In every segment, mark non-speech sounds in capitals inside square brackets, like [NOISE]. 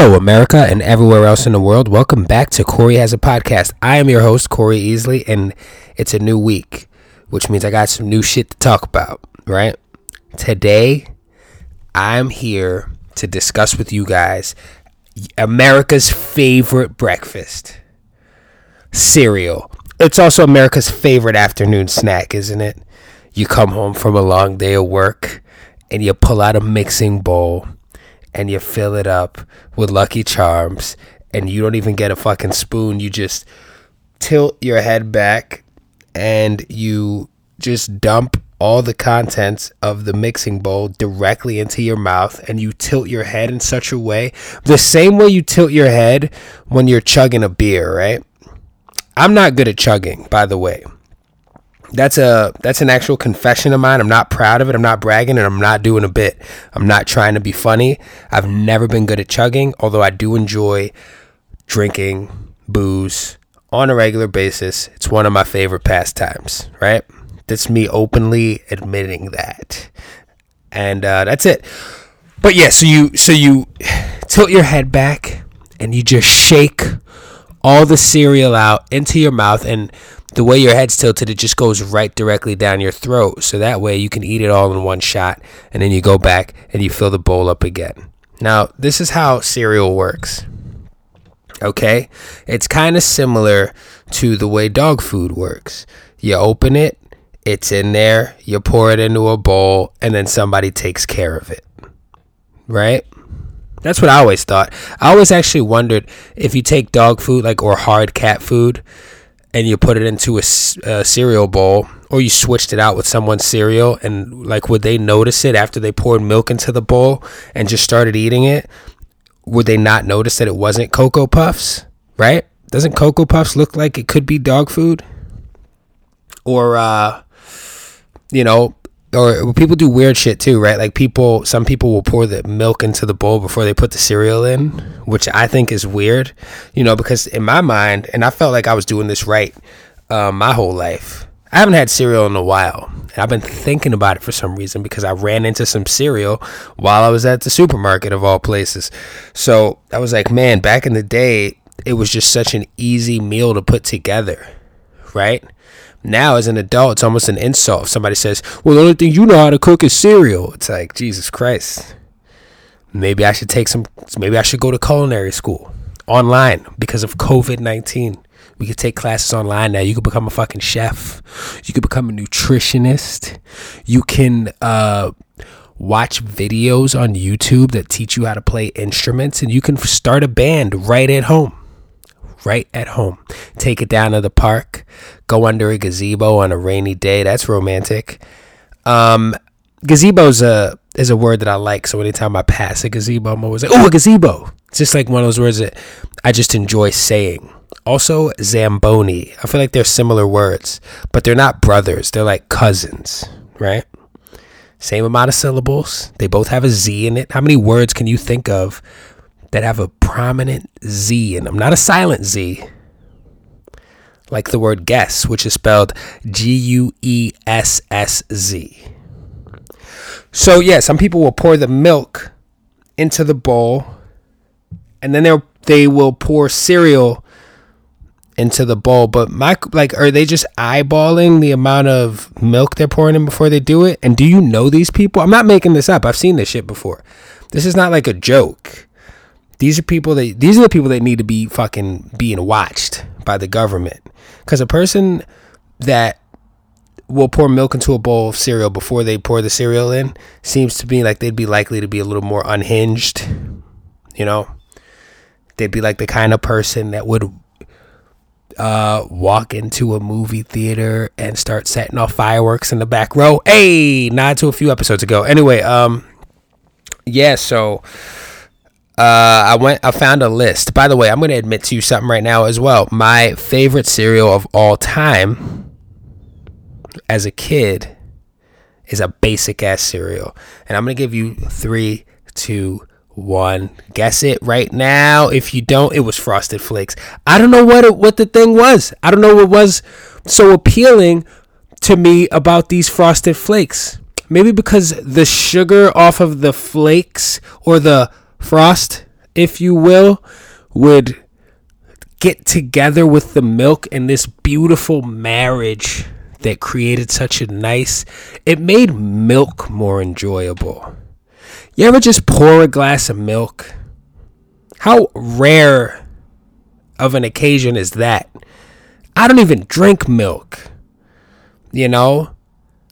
Hello, America, and everywhere else in the world. Welcome back to Corey Has a Podcast. I am your host, Corey Easley, and it's a new week, which means I got some new shit to talk about, right? Today, I'm here to discuss with you guys America's favorite breakfast cereal. It's also America's favorite afternoon snack, isn't it? You come home from a long day of work and you pull out a mixing bowl and you fill it up with Lucky Charms and you don't even get a fucking spoon. You just tilt your head back and you just dump all the contents of the mixing bowl directly into your mouth and you tilt your head in such a way the same way you tilt your head when you're chugging a beer, right? I'm not good at chugging, by the way that's a that's an actual confession of mine. I'm not proud of it. I'm not bragging and I'm not doing a bit. I'm not trying to be funny. I've never been good at chugging, although I do enjoy drinking booze on a regular basis. It's one of my favorite pastimes, right? That's me openly admitting that. And uh, that's it. But yeah, so you so you tilt your head back and you just shake all the cereal out into your mouth and the way your head's tilted, it just goes right directly down your throat. So that way you can eat it all in one shot and then you go back and you fill the bowl up again. Now, this is how cereal works. Okay? It's kind of similar to the way dog food works. You open it, it's in there, you pour it into a bowl, and then somebody takes care of it. Right? That's what I always thought. I always actually wondered if you take dog food, like, or hard cat food, and you put it into a, a, cereal bowl or you switched it out with someone's cereal and like would they notice it after they poured milk into the bowl and just started eating it? Would they not notice that it wasn't cocoa puffs? Right? Doesn't cocoa puffs look like it could be dog food? Or uh you know or people do weird shit too, right? Like people, some people will pour the milk into the bowl before they put the cereal in, which I think is weird, you know, because in my mind, and I felt like I was doing this right uh, my whole life. I haven't had cereal in a while, and I've been thinking about it for some reason because I ran into some cereal while I was at the supermarket of all places. So I was like, man, back in the day, it was just such an easy meal to put together, right? Now, as an adult, it's almost an insult. If somebody says, Well, the only thing you know how to cook is cereal. It's like, Jesus Christ. Maybe I should take some, maybe I should go to culinary school online because of COVID 19. We could take classes online now. You could become a fucking chef. You could become a nutritionist. You can uh, watch videos on YouTube that teach you how to play instruments, and you can start a band right at home right at home. Take it down to the park, go under a gazebo on a rainy day. That's romantic. Um, gazebo's a is a word that I like. So anytime I pass a gazebo, I'm always like, "Oh, a gazebo." It's just like one of those words that I just enjoy saying. Also, zamboni. I feel like they're similar words, but they're not brothers. They're like cousins, right? Same amount of syllables. They both have a Z in it. How many words can you think of that have a prominent Z in them, not a silent Z. Like the word guess, which is spelled G U E S S Z. So, yeah, some people will pour the milk into the bowl and then they'll they will pour cereal into the bowl. But my like, are they just eyeballing the amount of milk they're pouring in before they do it? And do you know these people? I'm not making this up. I've seen this shit before. This is not like a joke. These are people that these are the people that need to be fucking being watched by the government. Cuz a person that will pour milk into a bowl of cereal before they pour the cereal in seems to me like they'd be likely to be a little more unhinged, you know? They'd be like the kind of person that would uh, walk into a movie theater and start setting off fireworks in the back row. Hey, nod to a few episodes ago. Anyway, um, yeah, so uh, I went. I found a list. By the way, I'm going to admit to you something right now as well. My favorite cereal of all time, as a kid, is a basic ass cereal, and I'm going to give you three, two, one. Guess it right now. If you don't, it was Frosted Flakes. I don't know what it, what the thing was. I don't know what was so appealing to me about these Frosted Flakes. Maybe because the sugar off of the flakes or the frost if you will, would get together with the milk in this beautiful marriage that created such a nice it made milk more enjoyable. You ever just pour a glass of milk? How rare of an occasion is that? I don't even drink milk. You know?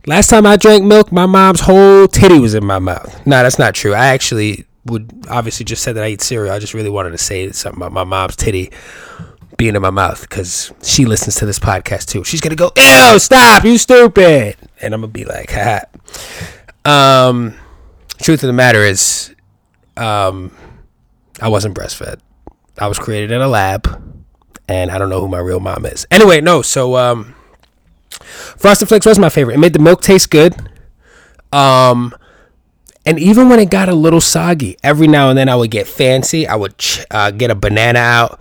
Last time I drank milk, my mom's whole titty was in my mouth. No, that's not true. I actually would obviously just said that I eat cereal. I just really wanted to say something about my mom's titty being in my mouth because she listens to this podcast too. She's gonna go, "Ew, stop, you stupid," and I'm gonna be like, "Ha." Um, truth of the matter is, um, I wasn't breastfed. I was created in a lab, and I don't know who my real mom is. Anyway, no. So, um, Frosted Flakes was my favorite. It made the milk taste good. Um, and even when it got a little soggy, every now and then I would get fancy. I would uh, get a banana out,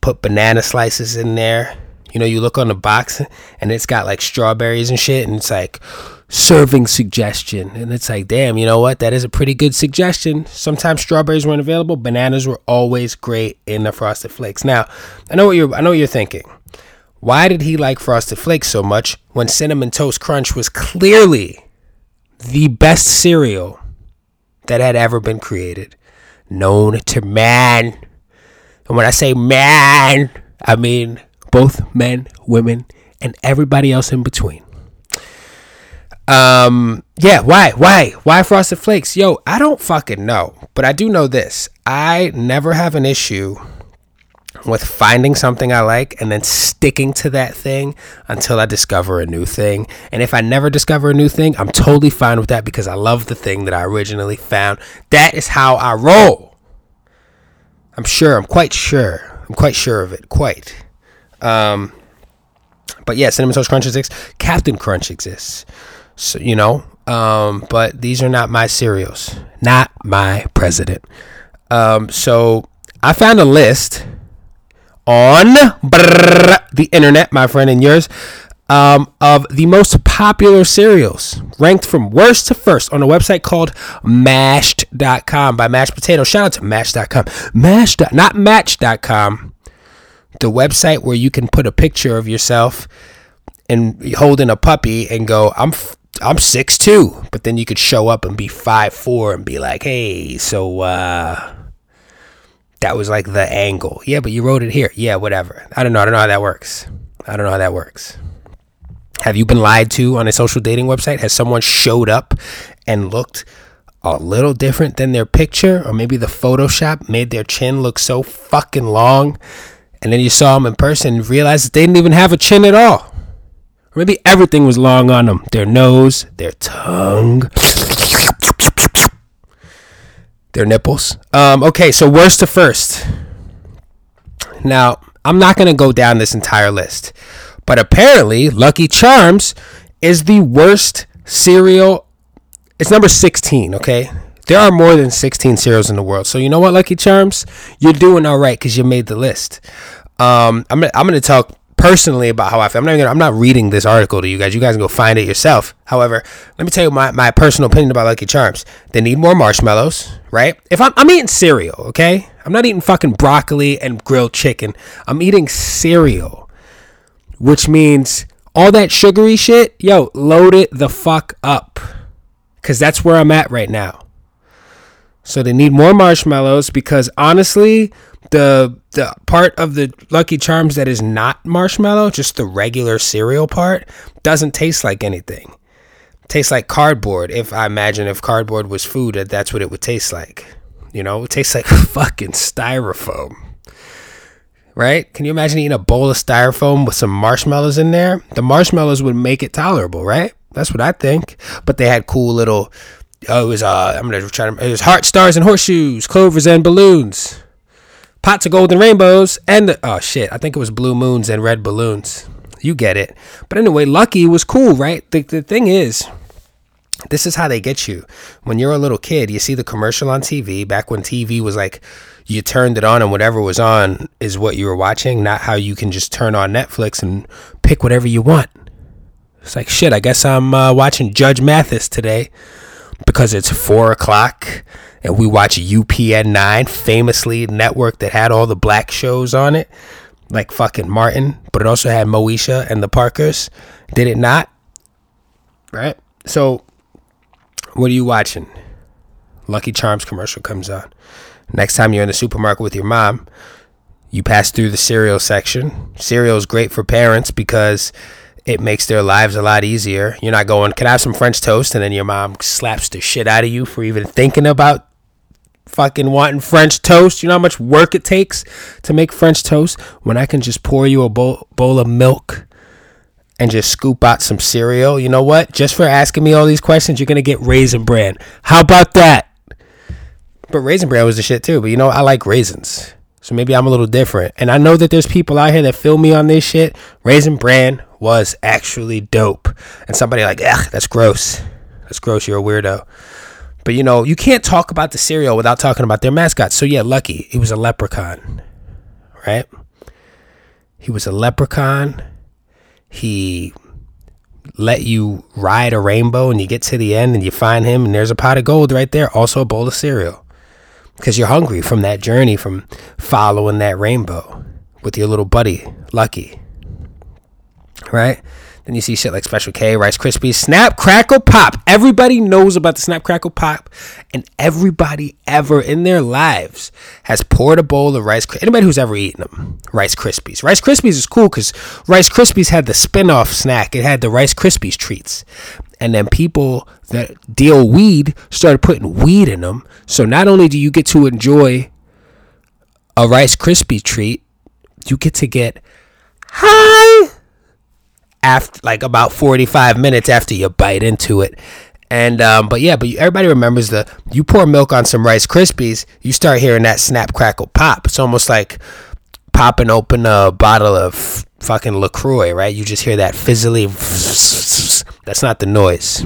put banana slices in there. You know, you look on the box and it's got like strawberries and shit, and it's like serving suggestion. And it's like, damn, you know what? That is a pretty good suggestion. Sometimes strawberries weren't available. Bananas were always great in the frosted flakes. Now, I know what you're I know what you're thinking. Why did he like frosted flakes so much when cinnamon toast crunch was clearly the best cereal that had ever been created, known to man. And when I say man, I mean both men, women, and everybody else in between. Um, yeah, why? Why? Why Frosted Flakes? Yo, I don't fucking know. But I do know this. I never have an issue with finding something I like and then sticking to that thing until I discover a new thing. And if I never discover a new thing, I'm totally fine with that because I love the thing that I originally found. That is how I roll. I'm sure, I'm quite sure. I'm quite sure of it. Quite. Um, but yeah, Cinnamon Toast Crunch exists. Captain Crunch exists. So, you know, um, but these are not my cereals. Not my president. Um, so I found a list on brrr, the internet, my friend and yours, um, of the most popular cereals, ranked from worst to first on a website called mashed.com by Mashed Potato. Shout out to mashed.com. Mashed, not match.com. The website where you can put a picture of yourself and holding a puppy and go, I'm I'm six two, but then you could show up and be five four and be like, hey, so uh that was like the angle. Yeah, but you wrote it here. Yeah, whatever. I don't know. I don't know how that works. I don't know how that works. Have you been lied to on a social dating website? Has someone showed up and looked a little different than their picture? Or maybe the Photoshop made their chin look so fucking long and then you saw them in person and realized that they didn't even have a chin at all. Or maybe everything was long on them their nose, their tongue their nipples. Um, okay, so worst to first. Now, I'm not going to go down this entire list, but apparently, Lucky Charms is the worst cereal. It's number 16, okay? There are more than 16 cereals in the world. So, you know what, Lucky Charms? You're doing all right because you made the list. Um, I'm, I'm going to talk personally about how I feel. I'm not gonna, I'm not reading this article to you guys. You guys can go find it yourself. However, let me tell you my, my personal opinion about Lucky Charms. They need more marshmallows, right? If I'm, I'm eating cereal, okay? I'm not eating fucking broccoli and grilled chicken. I'm eating cereal, which means all that sugary shit, yo, load it the fuck up. Cause that's where I'm at right now. So they need more marshmallows because honestly, the the part of the Lucky Charms that is not marshmallow, just the regular cereal part, doesn't taste like anything. It tastes like cardboard. If I imagine if cardboard was food, that that's what it would taste like. You know, it tastes [LAUGHS] like fucking styrofoam. Right? Can you imagine eating a bowl of styrofoam with some marshmallows in there? The marshmallows would make it tolerable, right? That's what I think. But they had cool little. Oh, it was uh, I'm gonna try to. It was heart, stars, and horseshoes, clovers, and balloons pots of golden rainbows, and the, oh shit, I think it was blue moons and red balloons. You get it. But anyway, Lucky was cool, right? The, the thing is, this is how they get you. When you're a little kid, you see the commercial on TV, back when TV was like, you turned it on and whatever was on is what you were watching, not how you can just turn on Netflix and pick whatever you want. It's like, shit, I guess I'm uh, watching Judge Mathis today because it's four o'clock and we watch UPN 9, famously network that had all the black shows on it, like fucking Martin, but it also had Moesha and the Parkers. Did it not? Right? So, what are you watching? Lucky Charms commercial comes on. Next time you're in the supermarket with your mom, you pass through the cereal section. Cereal is great for parents because it makes their lives a lot easier. You're not going, can I have some French toast? And then your mom slaps the shit out of you for even thinking about fucking wanting French toast. You know how much work it takes to make French toast when I can just pour you a bowl, bowl of milk and just scoop out some cereal. You know what? Just for asking me all these questions, you're going to get Raisin Bran. How about that? But Raisin Bran was the shit too. But you know, I like raisins. So maybe I'm a little different. And I know that there's people out here that feel me on this shit. Raisin Bran was actually dope. And somebody like, ugh, that's gross. That's gross. You're a weirdo. But you know, you can't talk about the cereal without talking about their mascot. So yeah, Lucky, he was a leprechaun, right? He was a leprechaun. He let you ride a rainbow and you get to the end and you find him and there's a pot of gold right there, also a bowl of cereal. Because you're hungry from that journey from following that rainbow with your little buddy, Lucky. Right? Then you see shit like Special K, Rice Krispies, Snap, Crackle, Pop. Everybody knows about the Snap, Crackle, Pop, and everybody ever in their lives has poured a bowl of Rice. Anybody who's ever eaten them, Rice Krispies. Rice Krispies is cool because Rice Krispies had the spin-off snack. It had the Rice Krispies treats, and then people that deal weed started putting weed in them. So not only do you get to enjoy a Rice Krispie treat, you get to get high after like about 45 minutes after you bite into it. And um, but yeah but everybody remembers the you pour milk on some rice krispies you start hearing that snap crackle pop. It's almost like popping open a bottle of fucking lacroix right? You just hear that fizzly [LAUGHS] that's not the noise.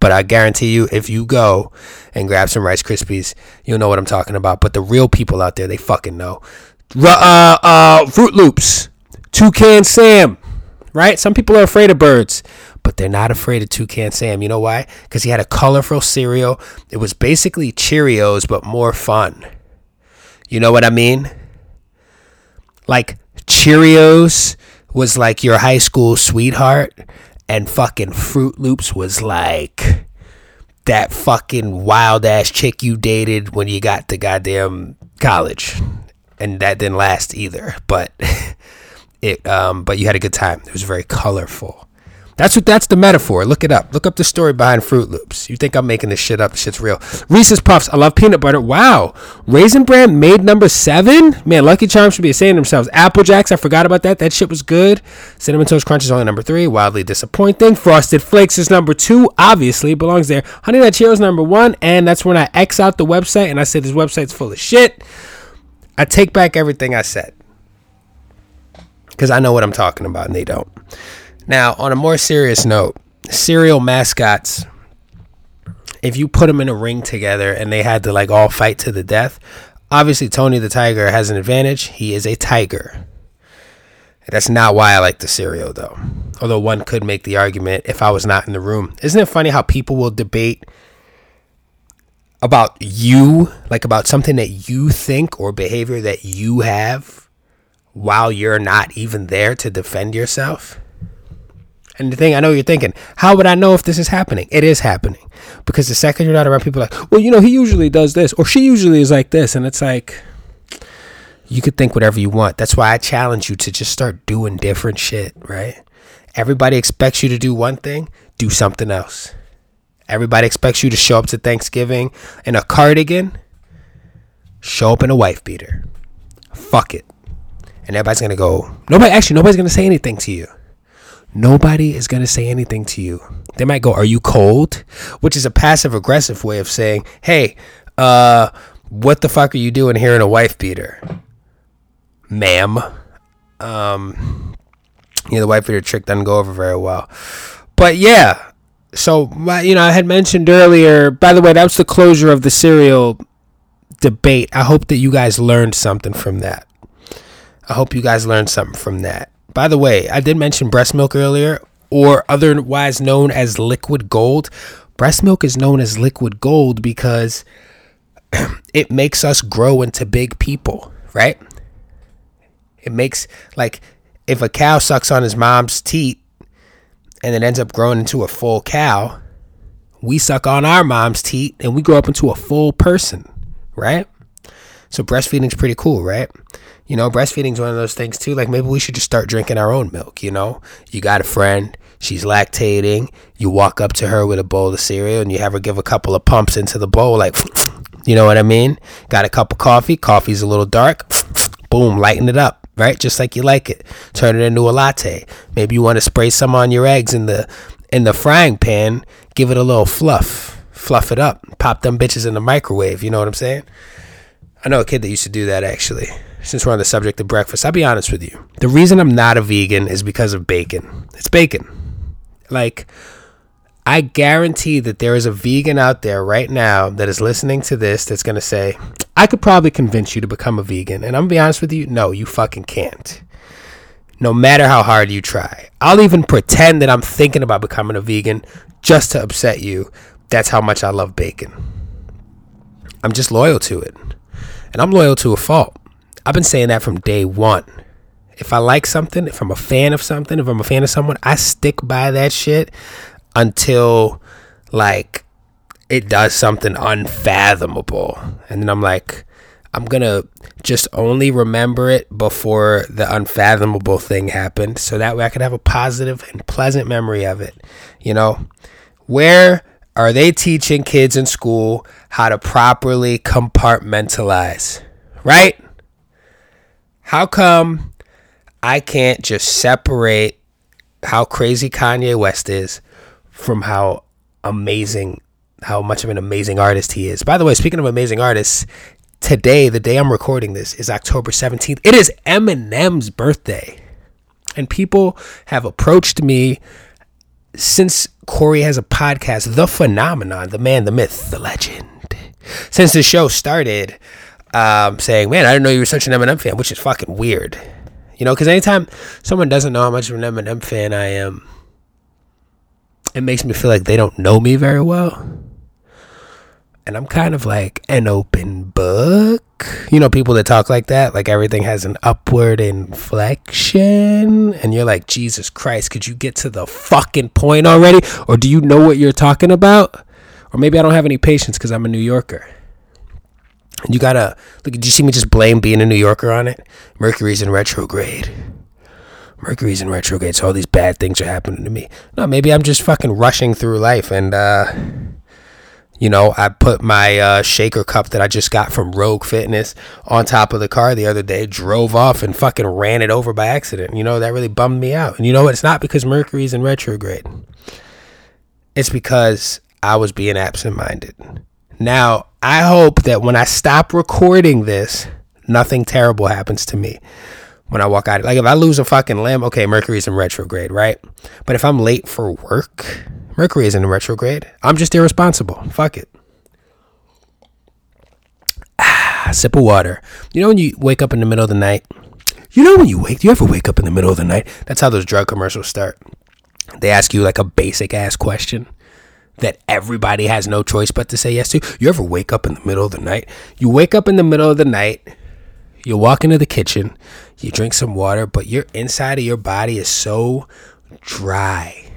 But i guarantee you if you go and grab some rice krispies you'll know what i'm talking about. But the real people out there they fucking know. Uh, uh, fruit loops two toucan sam right? Some people are afraid of birds, but they're not afraid of Toucan Sam. You know why? Because he had a colorful cereal. It was basically Cheerios, but more fun. You know what I mean? Like Cheerios was like your high school sweetheart, and fucking Fruit Loops was like that fucking wild ass chick you dated when you got to goddamn college. And that didn't last either. But [LAUGHS] it um, but you had a good time. It was very colorful. That's what that's the metaphor. Look it up. Look up the story behind Fruit Loops. You think I'm making this shit up? shit's real. Reese's Puffs. I love peanut butter. Wow. Raisin Bran made number seven. Man, Lucky Charms should be saying themselves. Apple Jacks. I forgot about that. That shit was good. Cinnamon Toast Crunch is only number three. Wildly disappointing. Frosted Flakes is number two. Obviously belongs there. Honey Nut Cheerios number one. And that's when I X out the website and I said this website's full of shit. I take back everything I said because I know what I'm talking about and they don't. Now, on a more serious note, cereal mascots, if you put them in a ring together and they had to like all fight to the death, obviously Tony the Tiger has an advantage. He is a tiger. That's not why I like the cereal though. Although one could make the argument if I was not in the room. Isn't it funny how people will debate about you, like about something that you think or behavior that you have while you're not even there to defend yourself? And the thing I know you're thinking, how would I know if this is happening? It is happening. Because the second you're not around people like, well, you know, he usually does this or she usually is like this. And it's like, you could think whatever you want. That's why I challenge you to just start doing different shit, right? Everybody expects you to do one thing, do something else. Everybody expects you to show up to Thanksgiving in a cardigan, show up in a wife beater. Fuck it and everybody's gonna go. Nobody actually, nobody's gonna say anything to you. Nobody is gonna say anything to you. They might go, "Are you cold?" Which is a passive aggressive way of saying, "Hey, uh, what the fuck are you doing here in a wife beater, ma'am?" Um, know, the wife beater trick doesn't go over very well. But yeah, so you know, I had mentioned earlier. By the way, that was the closure of the cereal debate. I hope that you guys learned something from that. I hope you guys learned something from that. By the way, I did mention breast milk earlier, or otherwise known as liquid gold. Breast milk is known as liquid gold because [CLEARS THROAT] it makes us grow into big people, right? It makes like if a cow sucks on his mom's teat and it ends up growing into a full cow, we suck on our mom's teat and we grow up into a full person, right? So breastfeeding's pretty cool, right? You know, breastfeeding's one of those things too. Like maybe we should just start drinking our own milk, you know? You got a friend, she's lactating, you walk up to her with a bowl of cereal and you have her give a couple of pumps into the bowl like [SNIFFS] you know what I mean? Got a cup of coffee, coffee's a little dark, [SNIFFS] boom, lighten it up right? Just like you like it. Turn it into a latte. Maybe you want to spray some on your eggs in the in the frying pan. Give it a little fluff. Fluff it up. Pop them bitches in the microwave. You know what I'm saying? I know a kid that used to do that actually. Since we're on the subject of breakfast, I'll be honest with you. The reason I'm not a vegan is because of bacon. It's bacon. Like, I guarantee that there is a vegan out there right now that is listening to this that's going to say, I could probably convince you to become a vegan. And I'm going to be honest with you, no, you fucking can't. No matter how hard you try. I'll even pretend that I'm thinking about becoming a vegan just to upset you. That's how much I love bacon. I'm just loyal to it. And I'm loyal to a fault. I've been saying that from day one. If I like something, if I'm a fan of something, if I'm a fan of someone, I stick by that shit until like it does something unfathomable. And then I'm like, I'm gonna just only remember it before the unfathomable thing happened so that way I could have a positive and pleasant memory of it. You know, where are they teaching kids in school how to properly compartmentalize? Right? How come I can't just separate how crazy Kanye West is from how amazing how much of an amazing artist he is. By the way, speaking of amazing artists, today, the day I'm recording this, is October 17th. It is Eminem's birthday. And people have approached me since Corey has a podcast, The Phenomenon, the man, the myth, the legend. Since the show started, um, saying, Man, I didn't know you were such an Eminem fan, which is fucking weird. You know, because anytime someone doesn't know how much of an Eminem fan I am, it makes me feel like they don't know me very well and I'm kind of like an open book. You know, people that talk like that, like everything has an upward inflection, and you're like, Jesus Christ, could you get to the fucking point already? Or do you know what you're talking about? Or maybe I don't have any patience because I'm a New Yorker. You gotta look. Did you see me just blame being a New Yorker on it? Mercury's in retrograde. Mercury's in retrograde, so all these bad things are happening to me. No, maybe I'm just fucking rushing through life and uh you know, I put my uh, shaker cup that I just got from Rogue Fitness on top of the car the other day, drove off and fucking ran it over by accident. You know, that really bummed me out. And you know what? It's not because Mercury's in retrograde, it's because I was being absent minded. Now, I hope that when I stop recording this, nothing terrible happens to me when I walk out. Like if I lose a fucking limb, okay, Mercury's in retrograde, right? But if I'm late for work, Mercury isn't in retrograde. I'm just irresponsible. Fuck it. Ah, sip of water. You know when you wake up in the middle of the night? You know when you wake, do you ever wake up in the middle of the night? That's how those drug commercials start. They ask you like a basic ass question that everybody has no choice but to say yes to. You ever wake up in the middle of the night? You wake up in the middle of the night, you walk into the kitchen, you drink some water, but your inside of your body is so dry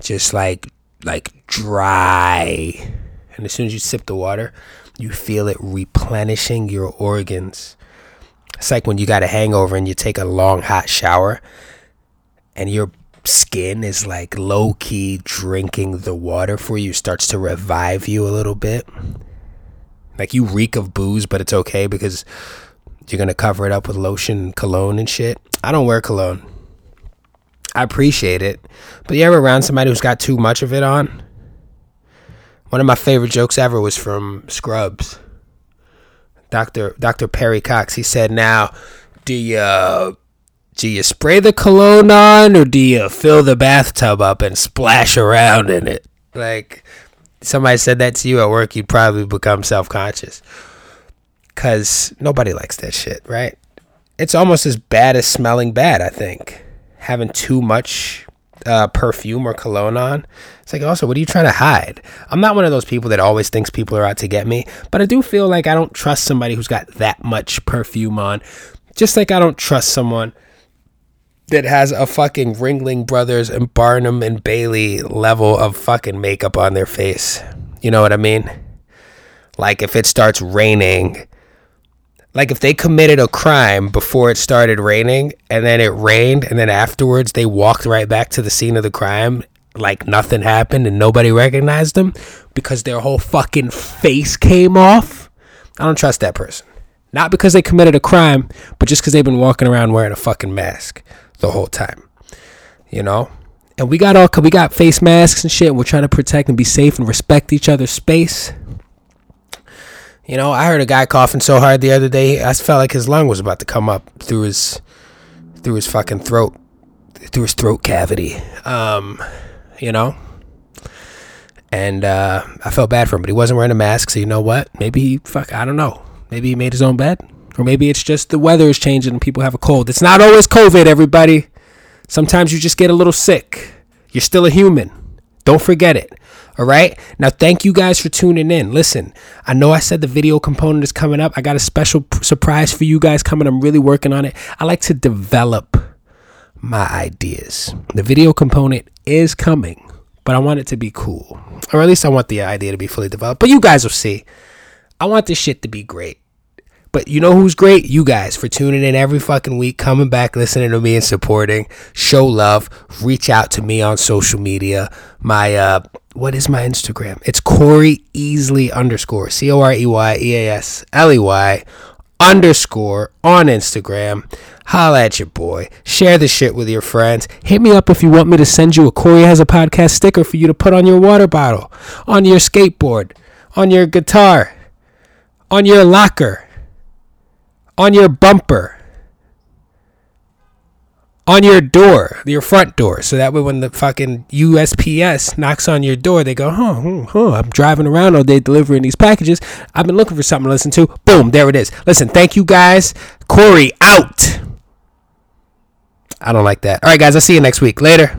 just like like dry. And as soon as you sip the water, you feel it replenishing your organs. It's like when you got a hangover and you take a long hot shower and your skin is like low key drinking the water for you, starts to revive you a little bit. Like you reek of booze, but it's okay because you're gonna cover it up with lotion and cologne and shit. I don't wear cologne. I appreciate it. But you ever around somebody who's got too much of it on? One of my favorite jokes ever was from Scrubs. Dr. Dr. Perry Cox. He said, "Now, do you do you spray the cologne on or do you fill the bathtub up and splash around in it?" Like somebody said that to you at work, you'd probably become self-conscious. Cuz nobody likes that shit, right? It's almost as bad as smelling bad, I think having too much uh, perfume or cologne on. It's like, also, what are you trying to hide? I'm not one of those people that always thinks people are out to get me, but I do feel like I don't trust somebody who's got that much perfume on. Just like I don't trust someone that has a fucking Ringling Brothers and Barnum and Bailey level of fucking makeup on their face. You know what I mean? Like if it starts raining, like if they committed a crime before it started raining and then it rained and then afterwards they walked right back to the scene of the crime like nothing happened and nobody recognized them because their whole fucking face came off. I don't trust that person. Not because they committed a crime, but just because they've been walking around wearing a fucking mask the whole time. You know? And we got all we got face masks and shit. And we're trying to protect and be safe and respect each other's space. You know, I heard a guy coughing so hard the other day, I felt like his lung was about to come up through his through his fucking throat, through his throat cavity. Um, you know, and uh, I felt bad for him, but he wasn't wearing a mask. So you know what? Maybe he fuck. I don't know. Maybe he made his own bed, or maybe it's just the weather is changing and people have a cold. It's not always COVID, everybody. Sometimes you just get a little sick. You're still a human. Don't forget it. All right. Now, thank you guys for tuning in. Listen, I know I said the video component is coming up. I got a special p- surprise for you guys coming. I'm really working on it. I like to develop my ideas. The video component is coming, but I want it to be cool. Or at least I want the idea to be fully developed. But you guys will see. I want this shit to be great. But you know who's great? You guys for tuning in every fucking week, coming back, listening to me and supporting. Show love. Reach out to me on social media. My uh what is my Instagram? It's Corey Easley underscore C O R E Y E A S L E Y underscore on Instagram. Holla at your boy. Share the shit with your friends. Hit me up if you want me to send you a Corey has a podcast sticker for you to put on your water bottle, on your skateboard, on your guitar, on your locker, on your bumper on your door, your front door, so that way when the fucking USPS knocks on your door, they go, huh, huh, huh, I'm driving around all day delivering these packages. I've been looking for something to listen to. Boom, there it is. Listen, thank you guys. Corey out. I don't like that. All right, guys, I'll see you next week. Later.